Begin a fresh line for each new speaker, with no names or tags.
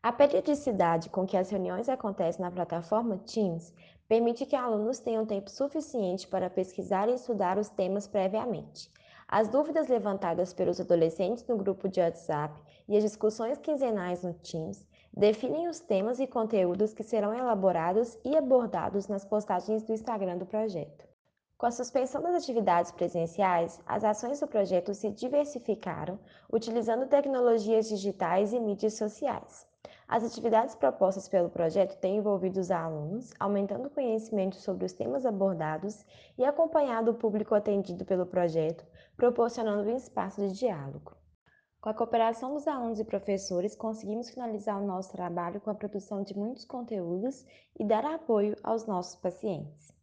A periodicidade com que as reuniões acontecem na plataforma Teams permite que alunos tenham tempo suficiente para pesquisar e estudar os temas previamente. As dúvidas levantadas pelos adolescentes no grupo de WhatsApp e as discussões quinzenais no Teams definem os temas e conteúdos que serão elaborados e abordados nas postagens do Instagram do projeto. Com a suspensão das atividades presenciais, as ações do projeto se diversificaram, utilizando tecnologias digitais e mídias sociais. As atividades propostas pelo projeto têm envolvido os alunos, aumentando o conhecimento sobre os temas abordados e acompanhado o público atendido pelo projeto, proporcionando um espaço de diálogo. Com a cooperação dos alunos e professores, conseguimos finalizar o nosso trabalho com a produção de muitos conteúdos e dar apoio aos nossos pacientes.